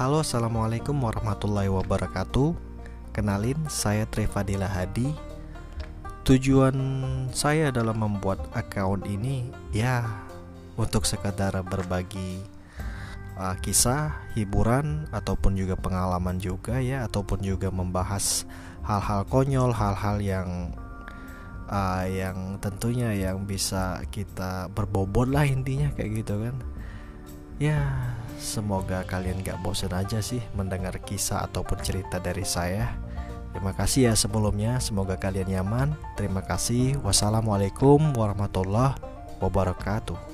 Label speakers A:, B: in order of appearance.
A: Halo assalamualaikum warahmatullahi wabarakatuh. Kenalin saya Trevadila Hadi. Tujuan saya dalam membuat account ini Ya untuk sekadar berbagi uh, kisah, hiburan Ataupun juga pengalaman juga ya Ataupun juga membahas hal-hal konyol Hal-hal yang uh, yang tentunya yang bisa kita berbobot lah intinya kayak gitu kan. Ya semoga kalian gak bosan aja sih mendengar kisah ataupun cerita dari saya. Terima kasih ya sebelumnya semoga kalian nyaman. Terima kasih. Wassalamualaikum warahmatullahi wabarakatuh